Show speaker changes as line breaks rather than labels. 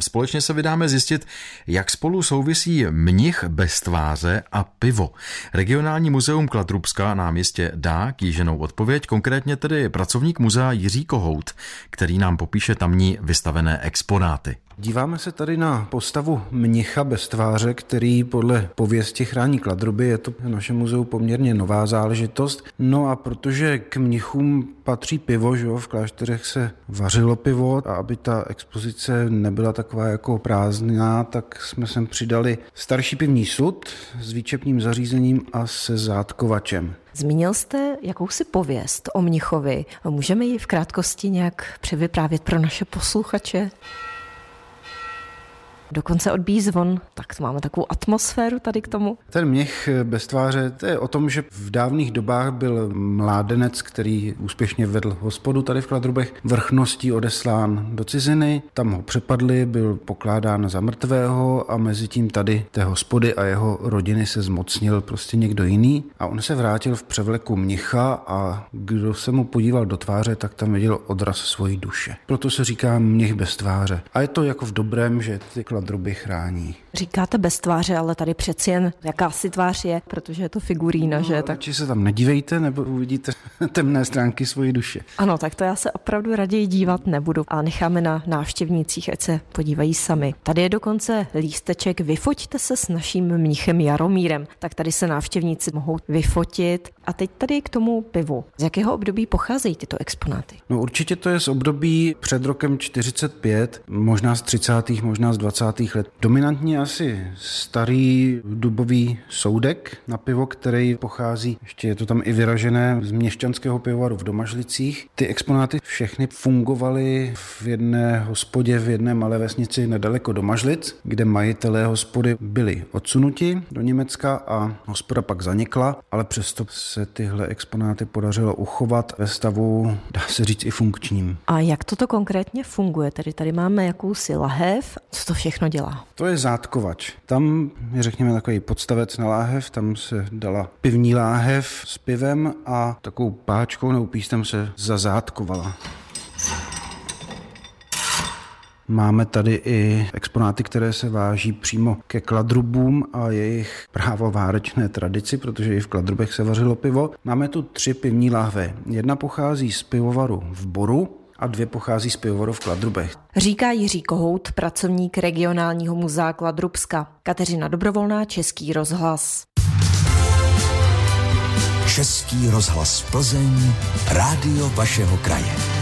Společně se vydáme zjistit, jak spolu souvisí mnich bez tváře a pivo. Regionální muzeum Kladrubska nám jistě dá kýženou odpověď, konkrétně tedy pracovník muzea Jiří Kohout, který nám popíše tamní vystavené exponáty.
Díváme se tady na postavu mnicha bez tváře, který podle pověsti chrání kladruby. Je to v našem muzeu poměrně nová záležitost. No a protože k mnichům patří pivo, že jo, v klášterech se vařilo pivo a aby ta expozice nebyla taková jako prázdná, tak jsme sem přidali starší pivní sud s výčepním zařízením a se zátkovačem.
Zmínil jste jakousi pověst o mnichovi. Můžeme ji v krátkosti nějak převyprávět pro naše posluchače? Dokonce odbíjí zvon, tak to máme takovou atmosféru tady k tomu.
Ten měch bez tváře, to je o tom, že v dávných dobách byl mládenec, který úspěšně vedl hospodu tady v Kladrubech, vrchností odeslán do ciziny, tam ho přepadli, byl pokládán za mrtvého a mezi tím tady té hospody a jeho rodiny se zmocnil prostě někdo jiný a on se vrátil v převleku mnicha a kdo se mu podíval do tváře, tak tam viděl odraz svojí duše. Proto se říká měch bez tváře. A je to jako v dobrém, že ty kladruby chrání.
Říkáte bez tváře, ale tady přeci jen jakási tvář je, protože je to figurína,
no,
že?
Tak se tam nedívejte, nebo uvidíte temné stránky svojí duše.
Ano, tak to já se opravdu raději dívat nebudu a necháme na návštěvnících, ať se podívají sami. Tady je dokonce lísteček Vyfoťte se s naším mnichem Jaromírem. Tak tady se návštěvníci mohou vyfotit. A teď tady k tomu pivu. Z jakého období pocházejí tyto exponáty?
No určitě to je z období před rokem 45, možná z 30. možná z 20 let. Dominantní asi starý dubový soudek na pivo, který pochází, ještě je to tam i vyražené, z měšťanského pivovaru v Domažlicích. Ty exponáty všechny fungovaly v jedné hospodě v jedné malé vesnici nedaleko Domažlic, kde majitelé hospody byli odsunuti do Německa a hospoda pak zanikla, ale přesto se tyhle exponáty podařilo uchovat ve stavu, dá se říct, i funkčním.
A jak toto konkrétně funguje? Tedy tady máme jakousi lahev. Co to všechno všechno dělá?
To je zátkovač. Tam je, řekněme, takový podstavec na láhev, tam se dala pivní láhev s pivem a takovou páčkou nebo pístem se zazátkovala. Máme tady i exponáty, které se váží přímo ke kladrubům a jejich právovárečné tradici, protože i v kladrubech se vařilo pivo. Máme tu tři pivní láhve. Jedna pochází z pivovaru v Boru, a dvě pochází z pivovaru v Kladrubech.
Říká Jiří Kohout, pracovník regionálního muzea Kladrubska. Kateřina Dobrovolná, Český rozhlas.
Český rozhlas Plzeň, rádio vašeho kraje.